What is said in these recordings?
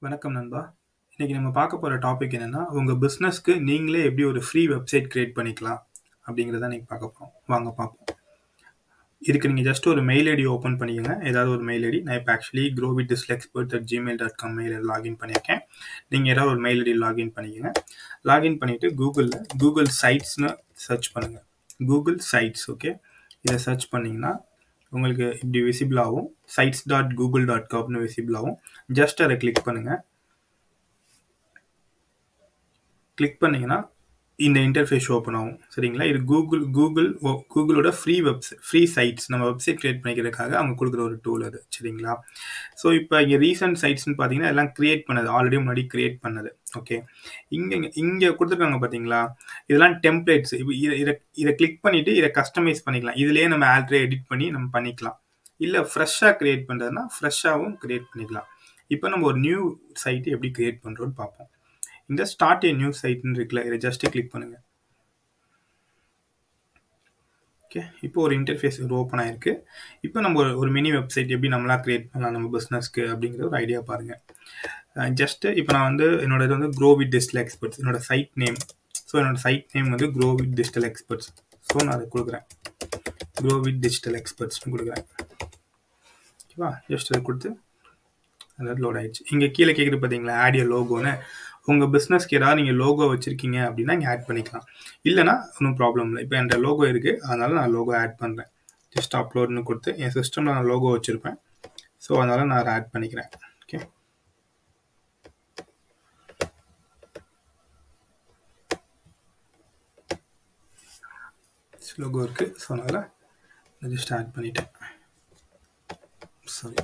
வணக்கம் நண்பா. இன்னைக்கு நம்ம பார்க்க போற டாபிக் என்னன்னா, உங்க பிசினஸ்க்கு நீங்களே எப்படி ஒரு ஃப்ரீ வெப்சைட் கிரியேட் பண்ணிக்கலாம் அப்படிங்கிறத இன்னைக்கு பார்க்க போறோம். வாங்க பார்ப்போம். இதுக்கு நீங்க ஜஸ்ட் ஒரு மெயில் ஐடி ஓப்பன் பண்ணிக்கங்க. ஏதாவது ஒரு மெயில் ஐடி. நான் இப்போ ஆக்சுவலி காம் மையில லாகின் பண்ணியிருக்கேன். நீங்க ஏதாவது ஒரு மெயில் ஐடி லாகின் பண்ணிக்கங்க. லாகின் பண்ணிட்டு கூகுளில் கூகுள் சைட்ஸ்னு சர்ச் பண்ணுங்க. Google sites okay. இதை சர்ச் பண்ணீங்கன்னா உங்களுக்கு இப்படி விசிபிள் ஆகும். சைட்ஸ் டாட் கூகுள் டாட் காம்னு விசிபிள் ஆகும். ஜஸ்ட் அதை கிளிக் பண்ணுங்கள் கிளிக் பண்ணிங்கன்னா இந்த இன்டர்ஃபேஸ் ஓப்பன் ஆகும். சரிங்களா? இது கூகுள் கூகுள் கூகுளோட ஃப்ரீ வெப்சைட் ஃப்ரீ சைட்ஸ் நம்ம வெப்சைட் கிரியேட் பண்ணிக்கிறதுக்காக அவங்க கொடுக்குற ஒரு டூல் அது. சரிங்களா? ஸோ இப்போ இங்கே ரீசன்ட் சைட்ஸ்னு பார்த்தீங்கன்னா எல்லாம் கிரியேட் பண்ணது. ஆல்ரெடி முன்னாடி கிரியேட் பண்ணது. ஓகே இங்கே இங்கே கொடுத்துருக்காங்க பார்த்தீங்களா? இதெல்லாம் டெம்ப்ளேட்ஸ் இப்போ இதை இதை இதை கிளிக் பண்ணிவிட்டு இதை கஸ்டமைஸ் பண்ணிக்கலாம். இதுலேயே நம்ம ஆல்ரெடி எடிட் பண்ணி நம்ம பண்ணிக்கலாம். இல்லை ஃப்ரெஷ்ஷாக க்ரியேட் பண்ணுறதுனா ஃப்ரெஷ்ஷாகவும் க்ரியேட் பண்ணிக்கலாம். இப்போ நம்ம ஒரு நியூ சைட்டு எப்படி க்ரியேட் பண்ணுறோன்னு பார்ப்போம். இந்த ஸ்டார்ட் ஏ நியூ சைட்னு இருக்குல்ல இதை ஜஸ்ட்டு கிளிக் பண்ணுங்கள் ஓகே இப்போ ஒரு இன்டர்ஃபேஸ் ஒரு ஓப்பன் ஆயிருக்கு. இப்போ நம்ம ஒரு ஒரு மினி வெப்சைட் எப்படி நம்மளா க்ரியேட் பண்ணலாம் நம்ம பிஸ்னஸ்க்கு அப்படிங்கிற ஒரு ஐடியா பாருங்கள் ஜஸ்ட்டு இப்போ நான் வந்து என்னோட இது வந்து க்ரோ வித் டிஜிட்டல் எக்ஸ்பர்ட்ஸ் என்னோட சைட் நேம் ஸோ என்னோட சைட் நேம் வந்து grow with digital experts so நான் அதை கொடுக்குறேன். க்ரோ வித் டிஜிட்டல் எக்ஸ்பர்ட்ஸ்னு கொடுக்குறேன். ஓகேவா ஜஸ்ட் அதை கொடுத்து அதாவது லோட் ஆயிடுச்சு. இங்கே கீழே கேட்குறது பார்த்தீங்களா ஆடியோ லோகோன்னு உங்கள் பிஸ்னஸ்க்கு ஏதாவது நீங்கள் லோகோ வச்சுருக்கீங்க அப்படின்னா நீங்கள் ஆட் பண்ணிக்கலாம். இல்லைனா ஒன்றும் ப்ராப்ளம் இல்லை. இப்போ என்கிட்ட லோகோ இருக்குது அதனால நான் லோகோ ஆட் பண்ணுறேன் ஜஸ்ட் அப்லோட்னு கொடுத்து என் சிஸ்டமில் நான் லோகோ வச்சுருப்பேன். ஸோ அதனால் நான் அதை ஆட் பண்ணிக்கிறேன். ஓகே லோகோ இருக்குது ஸோ அதனால் ஜஸ்ட் ஆட் பண்ணிட்டேன். சாரி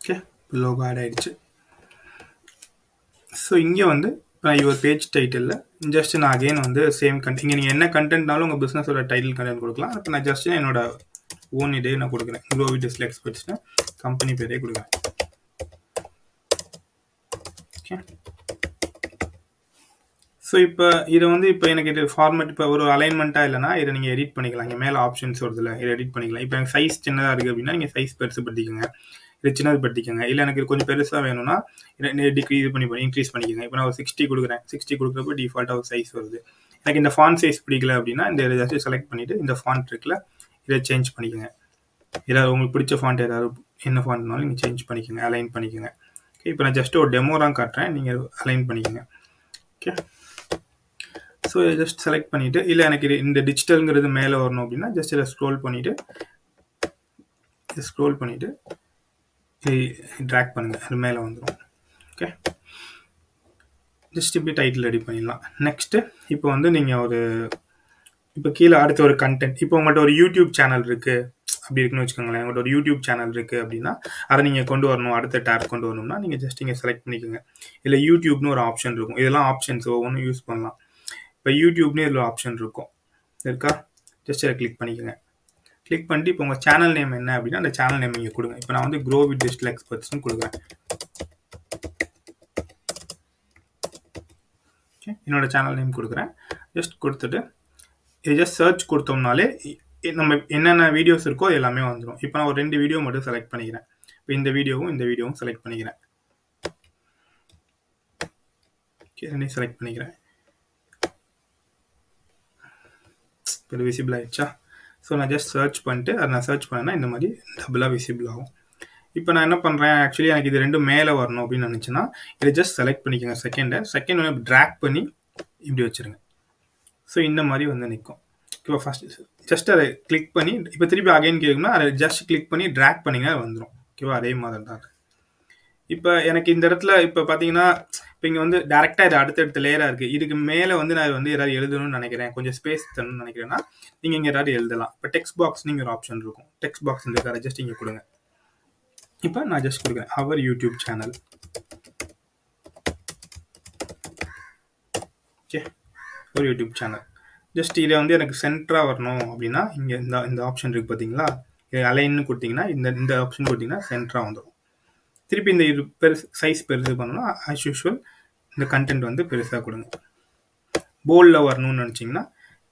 ஓகே லோகோ ஆட் ஆயிடுச்சு ஸோ இங்கே வந்து இப்போ யுவர் பேஜ் டைட்டிலில் ஜஸ்ட் நான் அகைன் வந்து சேம் கண்ட் இங்கே நீங்கள் என்ன கண்டென்ட்னாலும் உங்கள் பிஸ்னஸோட டைட்டில் கண்டென்ட் கொடுக்கலாம். இப்போ நான் ஜஸ்ட் என்னோட ஓன் இதே நான் கொடுக்குறேன். க்ரோ வித் டிஸ்ல எக்ஸ்பர்ட்ஸ்னு கம்பெனி பேரே கொடுக்குறேன். ஓகே ஸோ இப்போ இதை வந்து இப்போ எனக்கு இது ஃபார்மேட் இப்போ ஒரு அலைன்மெண்ட்டாக இல்லைனா இதை நீங்கள் எடிட் பண்ணிக்கலாம். இங்கே மேலே ஆப்ஷன்ஸ் வருதுல இதை எடிட் பண்ணிக்கலாம். இப்போ எனக்கு சைஸ் சின்னதாக இருக்குது அப்படின்னா நீங்கள் சைஸ் பெருசு படுத்திக்கோங்க இது சின்னது படுத்திக்கோங்க இல்லை எனக்கு கொஞ்சம் பெருசாக வேணும்னா டிக்ரீ இது பண்ணி இன்க்ரீஸ் பண்ணிக்கோங்க. இப்போ நான் ஒரு சிக்ஸ்டி கொடுக்குறேன். சிக்ஸ்டி கொடுக்குறப்ப டிஃபால்ட்டாக ஒரு சைஸ் வருது. எனக்கு இந்த ஃபாண்ட் சைஸ் பிடிக்கல அப்படின்னா இந்த ஜஸ்ட் செலக்ட் பண்ணிவிட்டு இந்த ஃபாண்ட் இருக்குல்ல இதை சேஞ்ச் பண்ணிக்கோங்க. ஏதாவது உங்களுக்கு பிடிச்ச ஃபாண்ட் ஏதாவது என்ன ஃபாண்ட்னாலும் நீங்கள் சேஞ்ச் பண்ணிக்கோங்க அலைன் பண்ணிக்கோங்க. ஓகே இப்போ நான் ஜஸ்ட் ஒரு டெமோ தான் காட்டுறேன். நீங்கள் அலைன் பண்ணிக்கோங்க. ஓகே ஸோ இதை ஜஸ்ட் செலக்ட் பண்ணிவிட்டு இல்லை எனக்கு இது இந்த டிஜிட்டலுங்கிறது மேலே வரணும் அப்படின்னா ஜஸ்ட் இதை ஸ்க்ரோல் பண்ணிவிட்டு ஸ்க்ரோல் பண்ணிவிட்டு ட்ராக் பண்ணுங்கள் அது மேலே வந்துடும் ஓகே ஜஸ்ட் இப்படி டைட்டில் ரெடி பண்ணிடலாம். நெக்ஸ்ட்டு இப்போ வந்து நீங்கள் ஒரு இப்போ கீழே அடுத்த ஒரு கண்டென்ட் இப்போ உங்கள்கிட்ட ஒரு யூடியூப் சேனல் இருக்குது அப்படி இருக்குன்னு வச்சுக்கோங்களேன். உங்கள்கிட்ட ஒரு யூடியூப் சேனல் இருக்குது அப்படின்னா அதை நீங்கள் கொண்டு வரணும். அடுத்த டேப் கொண்டு வரணும்னா நீங்கள் ஜஸ்ட் இங்கே செலக்ட் பண்ணிக்கோங்க. இல்லை யூடியூப்னு ஒரு ஆப்ஷன் இருக்கும். இதெல்லாம் ஆப்ஷன்ஸ் ஒவ்வொன்றும் யூஸ் பண்ணலாம். இப்போ யூடியூப்னு இதில் ஆப்ஷன் இருக்கும். இருக்கா? ஜஸ்ட் இதை கிளிக் பண்ணிக்கோங்க. கிளிக் பண்ணிட்டு இப்போ உங்கள் சேனல் நேம் என்ன அப்படின்னா அந்த சேனல் நேம் இங்கே கொடுங்க. இப்போ நான் வந்து க்ரோ வித் டிஜிட்டல் எக்ஸ்பர்ட்ஸ்னு கொடுக்குறேன். என்னோட சேனல் நேம் கொடுக்குறேன். ஜஸ்ட் கொடுத்துட்டு இது ஜஸ்ட் சர்ச் கொடுத்தோம்னாலே நம்ம என்னென்ன வீடியோஸ் இருக்கோ எல்லாமே வந்துடும் இப்போ நான் ஒரு ரெண்டு வீடியோ மட்டும் செலக்ட் பண்ணிக்கிறேன். இப்போ இந்த வீடியோவும் இந்த வீடியோவும் செலக்ட் பண்ணிக்கிறேன். ரெண்டையும் செலக்ட் பண்ணிக்கிறேன். இப்போ விசிபிள் ஆயிடுச்சா? ஸோ நான் ஜஸ்ட் சர்ச் பண்ணிட்டு அதை நான் சர்ச் பண்ணேன்னா இந்த மாதிரி டபுளாக விசிபிள் ஆகும். இப்போ நான் என்ன பண்ணுறேன் ஆக்சுவலி எனக்கு இது ரெண்டும் மேலே வரணும் அப்படின்னு நினச்சின்னா இதை ஜஸ்ட் செலக்ட் பண்ணிக்கோங்க செகண்டை செகண்ட் வந்து ட்ராக் பண்ணி இப்படி வச்சுருங்க. ஸோ இந்த மாதிரி வந்து நிற்கும் இப்போ ஃபஸ்ட் ஜஸ்ட் அதை கிளிக் பண்ணி இப்போ திருப்பி அகைன் கேட்கும்னா அதை ஜஸ்ட் கிளிக் பண்ணி ட்ராக் பண்ணிங்கன்னா வந்துடும் ஓகேவா அதே மாதிரி தான் இப்போ எனக்கு இந்த இடத்துல இப்போ பார்த்தீங்கன்னா இப்போ இங்கே வந்து டேரெக்டாக இது அடுத்தடுத்த லேயராக இருக்குது இதுக்கு மேலே வந்து நான் வந்து ஏதாவது எழுதணும்னு நினைக்கிறேன். கொஞ்சம் ஸ்பேஸ் தரணும்னு நினைக்கிறேன்னா நீங்கள் இங்கே ஏதாவது எழுதலாம். இப்போ டெக்ஸ்ட் பாக்ஸ் நீங்கள் ஒரு ஆப்ஷன் இருக்கும். டெக்ஸ்ட் பாக்ஸ் இந்த ஜஸ்ட் இங்கே கொடுங்க. இப்போ நான் ஜஸ்ட் கொடுக்குறேன். அவர் யூடியூப் சேனல் ஓகே ஒரு யூடியூப் சேனல் ஜஸ்ட் இதை வந்து எனக்கு சென்டராக வரணும் அப்படின்னா இங்கே இந்த இந்த ஆப்ஷன் இருக்குது பார்த்தீங்களா இது அலைன்னு கொடுத்தீங்கன்னா இந்த இந்த ஆப்ஷன் கொடுத்தீங்கன்னா சென்டராக வந்துடும் திருப்பி இந்த இது பெருசு சைஸ் பெருசு பண்ணணும் ஆஸ் யூஷுவல் இந்த கண்டென்ட் வந்து பெருசாக கொடுங்க. போல்டில் வரணும்னு நினச்சிங்கன்னா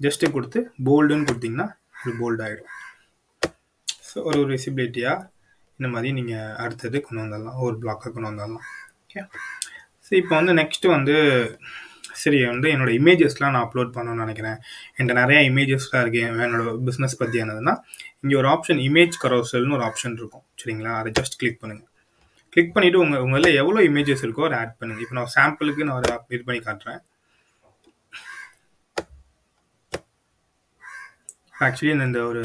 ஜஸ்ட்டு கொடுத்து போல்டுன்னு கொடுத்தீங்கன்னா ஒரு போல்ட் ஆகிடும் ஸோ ஒரு ஒரு விசிபிலிட்டியாக இந்த மாதிரி நீங்கள் அடுத்தது கொண்டு வந்துடலாம். ஒரு பிளாக்காக கொண்டு வந்துடலாம். ஓகே ஸோ இப்போ வந்து நெக்ஸ்ட்டு வந்து சரி வந்து என்னோட இமேஜஸ்லாம் நான் அப்லோட் பண்ணணும்னு நினைக்கிறேன். என்கிட்ட நிறையா இமேஜஸ்லாம் இருக்குது என்னோட பிஸ்னஸ் பற்றியானதுன்னா இங்கே ஒரு ஆப்ஷன் இமேஜ் கரோசல்னு ஒரு ஆப்ஷன் இருக்கும். சரிங்களா? அதை ஜஸ்ட் கிளிக் பண்ணுங்கள் கிளிக் பண்ணிவிட்டு உங்கள் உங்களில் எவ்வளோ இமேஜஸ் இருக்கோ அதை ஆட் பண்ணுங்க. இப்போ நான் சாம்பிளுக்கு நான் ஒரு இது பண்ணி காட்டுறேன். ஆக்சுவலி இந்த ஒரு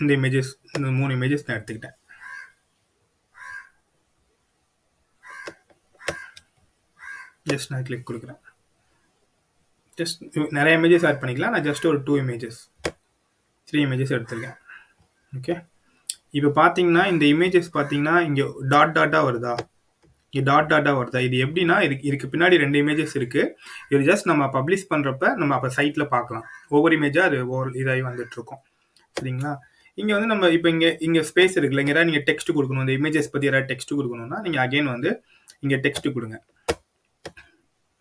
இந்த இமேஜஸ் இந்த மூணு இமேஜஸ் நான் எடுத்துக்கிட்டேன். ஜஸ்ட் நான் கிளிக் கொடுக்குறேன். ஜஸ்ட் நிறைய இமேஜஸ் ஆட் பண்ணிக்கலாம். நான் ஜஸ்ட் ஒரு டூ இமேஜஸ் த்ரீ இமேஜஸ் எடுத்திருக்கேன். ஓகே இப்போ பார்த்தீங்கன்னா இந்த இமேஜஸ் பார்த்தீங்கன்னா இங்கே டாட் டாட்டாக வருதா? இங்கே டாட் டாட்டாக வருதா? இது எப்படின்னா இதுக்கு இதுக்கு பின்னாடி ரெண்டு இமேஜஸ் இருக்குது இது ஜஸ்ட் நம்ம பப்ளிஷ் பண்ணுறப்ப நம்ம அப்போ சைட்டில் பார்க்கலாம் ஒவ்வொரு இமேஜாக அது ஒவ்வொரு இதாகி வந்துட்டுருக்கோம். சரிங்களா? இங்கே வந்து நம்ம இப்போ இங்கே இங்கே ஸ்பேஸ் இருக்குல்ல இங்கே ஏதாவது நீங்கள் டெக்ஸ்ட் கொடுக்கணும். இந்த இமேஜஸ் பற்றி யாராவது டெக்ஸ்ட் கொடுக்கணும்னா நீங்கள் அகைன் வந்து இங்கே டெக்ஸ்ட் கொடுங்க.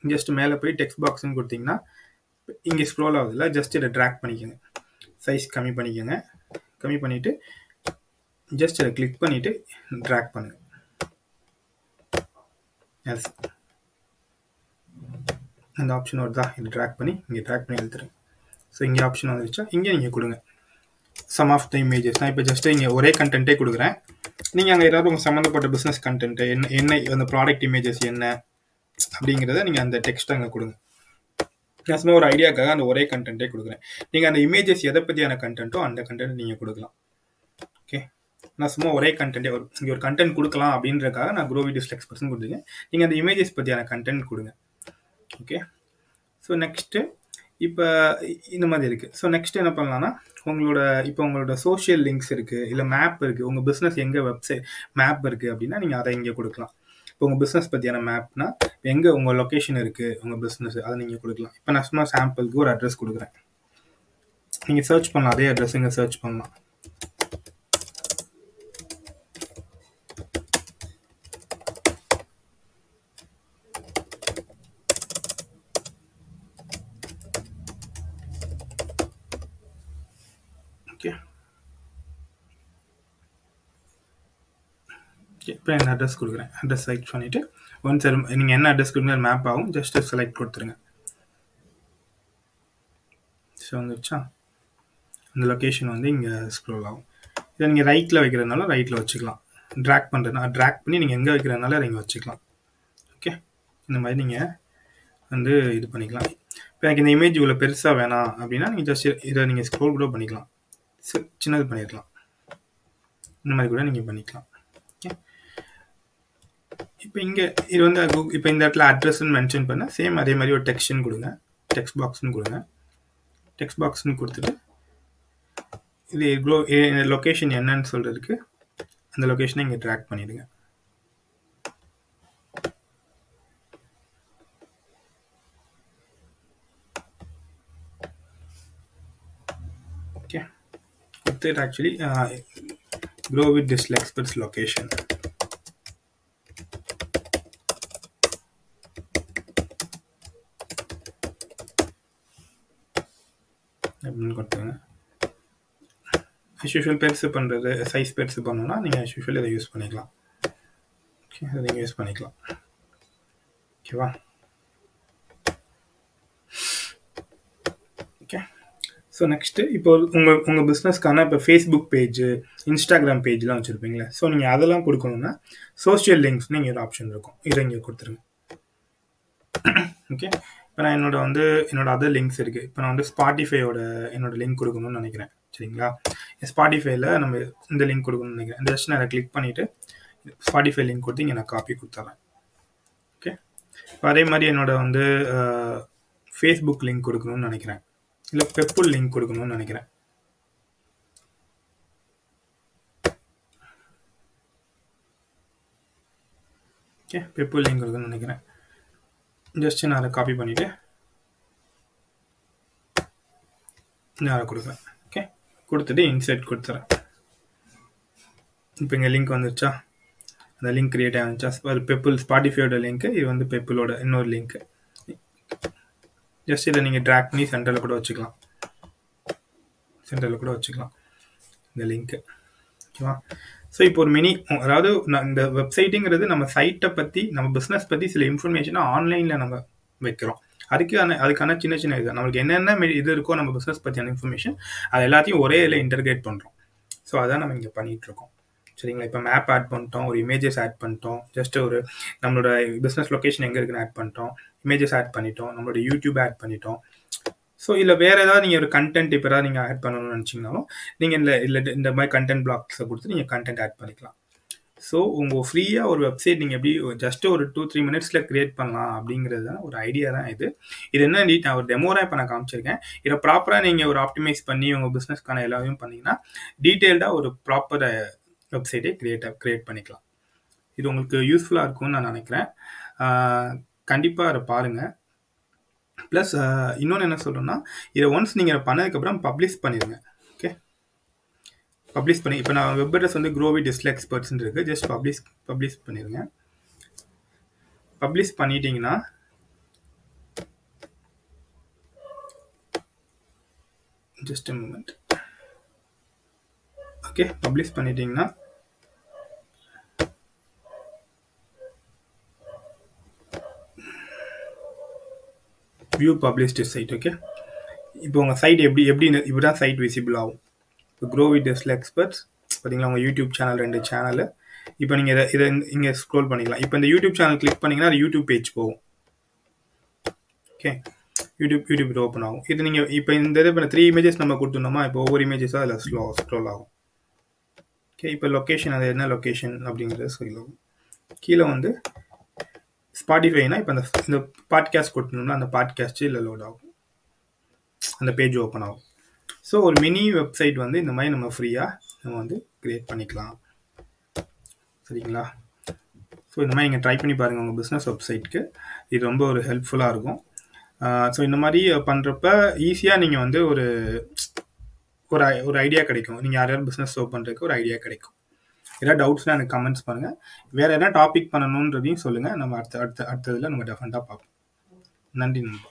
ஜஸ்ட் மேலே போய் டெக்ஸ்ட் பாக்ஸ்னு கொடுத்தீங்கன்னா இங்கே ஸ்க்ரோல் ஆகுதுல்ல ஜஸ்ட் இதை ட்ராக் பண்ணிக்கோங்க. சைஸ் கம்மி பண்ணிக்கோங்க. கம்மி பண்ணிவிட்டு ஜஸ்ட் இதை கிளிக் பண்ணிவிட்டு ட்ராக் பண்ணுங்கள் எஸ் அந்த ஆப்ஷன் வருதா இது ட்ராக் பண்ணி இங்கே ட்ராக் பண்ணி எழுத்துருங்க ஸோ இங்கே ஆப்ஷன் வந்துருச்சா? இங்கே நீங்கள் கொடுங்க. சம் ஆஃப் த இமேஜஸ் நான் இப்போ ஜஸ்ட்டு இங்கே ஒரே கண்டென்ட்டே கொடுக்குறேன். நீங்கள் அங்கே ஏதாவது உங்கள் சம்மந்தப்பட்ட பிஸ்னஸ் கண்டென்ட்டு என்ன என்ன அந்த ப்ராடக்ட் இமேஜஸ் என்ன அப்படிங்கிறத நீங்கள் அந்த டெக்ஸ்ட் அங்கே கொடுங்க. நான் சும்மா ஒரு ஐடியாக்காக அந்த ஒரே கண்டென்ட்டே கொடுக்குறேன். நீங்கள் அந்த இமேஜஸ் எதை பற்றியான கண்டென்ட்டோ அந்த கண்டென்ட் நீங்கள் கொடுக்கலாம். நான் சும்மா ஒரே கண்டென்ட்டே வரும் இங்கே ஒரு கண்டென்ட் கொடுக்கலாம் அப்படின்றக்காக நான் க்ரோ வீடியோஸ் எக்ஸ்பர்ட்ஸ் கொடுத்துருக்கேன். நீங்கள் அந்த இமேஜஸ் பற்றியான கண்டென்ட் கொடுங்க. ஓகே ஸோ நெக்ஸ்ட்டு இப்போ இந்த மாதிரி இருக்குது ஸோ நெக்ஸ்ட் என்ன பண்ணலாம்னா உங்களோட இப்போ உங்களோட சோஷியல் லிங்க்ஸ் இருக்குது இல்லை மேப் இருக்குது உங்கள் பிஸ்னஸ் எங்கே வெப்சைட் மேப் இருக்குது அப்படின்னா நீங்கள் அதை இங்கே கொடுக்கலாம். இப்போ உங்கள் பிஸ்னஸ் பற்றியான மேப்னா எங்கே உங்கள் லொக்கேஷன் இருக்குது உங்கள் பிஸ்னஸ் அதை நீங்கள் கொடுக்கலாம். இப்போ நான் சும்மா சாம்பிளுக்கு ஒரு அட்ரஸ் கொடுக்குறேன். நீங்கள் சர்ச் பண்ணலாம் அதே அட்ரஸ் இங்கே சர்ச் பண்ணலாம் ஓகே இப்போ என்ன அட்ரஸ் கொடுக்குறேன்? அட்ரஸ் செலக்ட் பண்ணிவிட்டு ஒன்ஸ் நீங்கள் என்ன அட்ரஸ் கொடுங்க மேப் ஆகும். ஜஸ்ட் செலக்ட் கொடுத்துருங்க. ஸோ வந்துருச்சா? அந்த லொக்கேஷன் வந்து இங்கே ஸ்க்ரோல் ஆகும். இதை நீங்கள் ரைட்டில் வைக்கிறதுனால ரைட்டில் வச்சுக்கலாம். ட்ராக் பண்ணுறதுனா ட்ராக் பண்ணி நீங்கள் எங்கே வைக்கிறதுனால அதை இங்கே வச்சுக்கலாம். ஓகே இந்த மாதிரி நீங்கள் வந்து இது பண்ணிக்கலாம். இப்போ எனக்கு இந்த இமேஜ் இவ்வளோ பெருசாக வேணாம் அப்படின்னா நீங்கள் ஜஸ்ட் இதை நீங்கள் ஸ்க்ரோல் கூட பண்ணிக்கலாம். சின்னது பண்ணிடலாம் இந்த மாதிரி கூட நீங்கள் பண்ணிக்கலாம். இப்போ இங்கே இது வந்து இப்போ இந்த இடத்துல அட்ரஸ்ன்னு மென்ஷன் பண்ணால் சேம் அதே மாதிரி ஒரு டெக்ஸ்ட்னு கொடுங்க. டெக்ஸ்ட் பாக்ஸ்னு கொடுங்க. டெக்ஸ்ட் பாக்ஸ்னு கொடுத்துட்டு இது இவ்வளோ லொக்கேஷன் என்னன்னு சொல்கிறதுக்கு அந்த லொக்கேஷனை இங்கே ட்ராக் பண்ணிவிடுங்க ஓகே கொடுத்துட்டு actually grow with digital location location அப்படின்னு யூஷுவல் பெருசு பண்ணுறது சைஸ் பெருசு பண்ணணும்னா நீங்கள் யூஷுவல் இதை யூஸ் பண்ணிக்கலாம். ஓகே அதை நீங்கள் யூஸ் பண்ணிக்கலாம் ஓகேவா ஓகே ஸோ நெக்ஸ்ட்டு இப்போ உங்கள் உங்கள் பிஸ்னஸ்க்கான இப்போ ஃபேஸ்புக் பேஜ் இன்ஸ்டாகிராம் பேஜ்லாம் வச்சுருப்பீங்களே ஸோ நீங்கள் அதெல்லாம் கொடுக்கணுன்னா சோஷியல் லிங்க்ஸ்னு இங்கே ஒரு ஆப்ஷன் இருக்கும். இதை இங்கே கொடுத்துருங்க. ஓகே இப்போ நான் என்னோட வந்து என்னோட அதர் லிங்க்ஸ் இருக்குது இப்போ நான் வந்து ஸ்பாட்டிஃபையோட என்னோட லிங்க் கொடுக்கணும்னு நினைக்கிறேன். சரிங்களா? ஸ்பாட்டிஃபைல நம்ம இந்த லிங்க் கொடுக்கணும்னு நினைக்கிறேன். இந்த ஜஸ்ட் நான் அதை கிளிக் பண்ணிவிட்டு ஸ்பாட்டிஃபை லிங்க் கொடுத்து இங்கே நான் காப்பி கொடுத்துட்றேன் ஓகே இப்போ அதே மாதிரி என்னோட வந்து ஃபேஸ்புக் லிங்க் கொடுக்கணும்னு நினைக்கிறேன். இல்லை பெப்புல் லிங்க் கொடுக்கணும்னு நினைக்கிறேன். ஓகே பெப்புல் லிங்க் கொடுக்கணும்னு நினைக்கிறேன். ஜஸ்ட் நான் அதை காப்பி பண்ணிவிட்டு நான் அதை கொடுக்குறேன். ஓகே கொடுத்துட்டு இன்சர்ட் கொடுத்துறேன். இப்போ இங்கே லிங்க் வந்துருச்சா? அந்த லிங்க் கிரியேட் ஆகிச்சா ஒரு பெப்பிள் ஸ்பாட்டிஃபையோட லிங்க் இது வந்து பெப்பிளோட இன்னொரு லிங்க் ஜஸ்ட் இதை நீங்கள் ட்ராக் பண்ணி சென்டரில் கூட வச்சுக்கலாம். சென்டரில் கூட வச்சுக்கலாம். இந்த லிங்க்கு ஓகேவா ஸோ இப்போ ஒரு மினி அதாவது நான் இந்த வெப்சைட்டுங்கிறது நம்ம சைட்டை பற்றி நம்ம பிஸ்னஸ் பற்றி சில இன்ஃபர்மேஷனை ஆன்லைனில் நம்ம வைக்கிறோம். அதுக்கான அதுக்கான சின்ன சின்ன இது நம்மளுக்கு என்னென்ன மெ- இது இருக்கோ நம்ம பிஸ்னஸ் பற்றியான இன்ஃபர்மேஷன் அது எல்லாத்தையும் ஒரே இதில் இன்டர்கிரேட் பண்ணுறோம் ஸோ அதான் நம்ம இங்கே பண்ணிகிட்ருக்கோம் சரிங்களா? இப்போ மேப் ஆட் பண்ணிட்டோம் ஒரு இமேஜஸ் ஆட் பண்ணிட்டோம் ஜஸ்ட் ஒரு நம்மளோட பிஸ்னஸ் லொக்கேஷன் எங்கே இருக்குன்னு ஆட் பண்ணிட்டோம் இமேஜஸ் ஆட் பண்ணிட்டோம் நம்மளோட யூடியூப் ஆட் பண்ணிட்டோம். ஸோ இல்லை வேறு ஏதாவது நீங்கள் ஒரு கண்டென்ட் இப்போ ஏதாவது நீங்கள் ஆட் பண்ணணும்னு நினச்சிங்கனாலும் நீங்கள் இந்த இல்லை இந்த மாதிரி கண்டென்ட் பிளாக்ஸை கொடுத்து நீங்கள் கண்டென்ட் ஆட் பண்ணிக்கலாம். ஸோ உங்கள் ஃப்ரீயாக ஒரு வெப்சைட் நீங்கள் எப்படி ஜஸ்ட் ஒரு டூ த்ரீ மினிட்ஸில் க்ரியேட் பண்ணலாம் அப்படிங்கிறது தான் ஒரு ஐடியா தான் இது. இது என்ன நீட் நான் ஒரு டெமோ தான் இப்போ நான் காமிச்சிருக்கேன். இதை ப்ராப்பராக நீங்கள் ஒரு ஆப்டிமைஸ் பண்ணி உங்கள் பிஸ்னஸ்க்கான எல்லாமே பண்ணீங்கன்னா டீட்டெயில்டாக ஒரு ப்ராப்பர் வெப்சைட்டே க்ரியேட் க்ரியேட் பண்ணிக்கலாம். இது உங்களுக்கு யூஸ்ஃபுல்லாக இருக்கும்னு நான் நினைக்கிறேன். கண்டிப்பாக அதை பாருங்கள் ப்ளஸ் இன்னொன்று என்ன சொல்கிறேன்னா இதை ஒன்ஸ் நீங்கள் பண்ணதுக்கப்புறம் பப்ளிஷ் பண்ணிடுங்க ஓகே பப்ளிஷ் பண்ணி இப்போ நான் வெப் அட்ரஸ் வந்து க்ரோவி டிஸ்ல எக்ஸ்பர்ட்ஸ்னு இருக்குது ஜஸ்ட் பப்ளிஷ் பப்ளிஷ் பண்ணிடுங்க பப்ளிஷ் பண்ணிட்டீங்கன்னா ஜஸ்ட் மூமெண்ட் ஓகே பப்ளிஷ் பண்ணிட்டீங்கன்னா வியூ பப்ளிஷ்டு சைட் ஓகே இப்போ உங்கள் சைட் எப்படி எப்படி இப்படி தான் சைட் விசிபிள் ஆகும். இப்போ க்ரோ வித் டெஸ்ல எக்ஸ்பர்ட்ஸ் பார்த்தீங்களா உங்கள் யூடியூப் சேனல் ரெண்டு சேனலு இப்போ நீங்கள் இதை இதை இங்கே ஸ்க்ரோல் பண்ணிக்கலாம். இப்போ இந்த யூடியூப் சேனல் கிளிக் பண்ணிங்கன்னா அது யூடியூப் பேஜ் போகும். ஓகே யூடியூப் யூடியூப் இது ஓப்பன் ஆகும். இது நீங்கள் இப்போ இந்த இது இப்போ த்ரீ இமேஜஸ் நம்ம கொடுத்துருந்தோமா இப்போ ஒவ்வொரு இமேஜஸாக அதில் ஸ்லோ ஸ்க்ரோல் ஆகும். ஓகே இப்போ லொக்கேஷன் அது என்ன லொக்கேஷன் அப்படிங்கிறது சொல்லுவோம். கீழே வந்து ஸ்பாட்டிஃபைனா இப்போ அந்த இந்த பாட்காஸ்ட் கொடுத்தோம்னா அந்த பாட்காஸ்ட் இல்லை லோட் ஆகும். அந்த பேஜ் ஓப்பன் ஆகும். ஸோ ஒரு மினி வெப்சைட் வந்து இந்த மாதிரி நம்ம ஃப்ரீயாக நம்ம வந்து க்ரியேட் பண்ணிக்கலாம். சரிங்களா? ஸோ இந்த மாதிரி நீங்கள் ட்ரை பண்ணி பாருங்கள் உங்கள் பிஸ்னஸ் வெப்சைட்க்கு இது ரொம்ப ஒரு ஹெல்ப்ஃபுல்லாக இருக்கும். ஸோ இந்த மாதிரி பண்ணுறப்ப ஈஸியாக நீங்கள் வந்து ஒரு ஒரு ஒரு ஐடியா கிடைக்கும். நீங்கள் யார் யார் பிஸ்னஸ் ஓப் பண்ணுறதுக்கு ஒரு ஐடியா கிடைக்கும். ஏதாவது டவுட்ஸ்லாம் எனக்கு கமெண்ட்ஸ் பண்ணுங்கள் வேறு என்ன டாபிக் பண்ணணுன்றதையும் சொல்லுங்கள் நம்ம அடுத்த அடுத்த அடுத்ததில் நம்ம டெஃபரெண்ட்டாக பார்ப்போம். நன்றி நண்பா.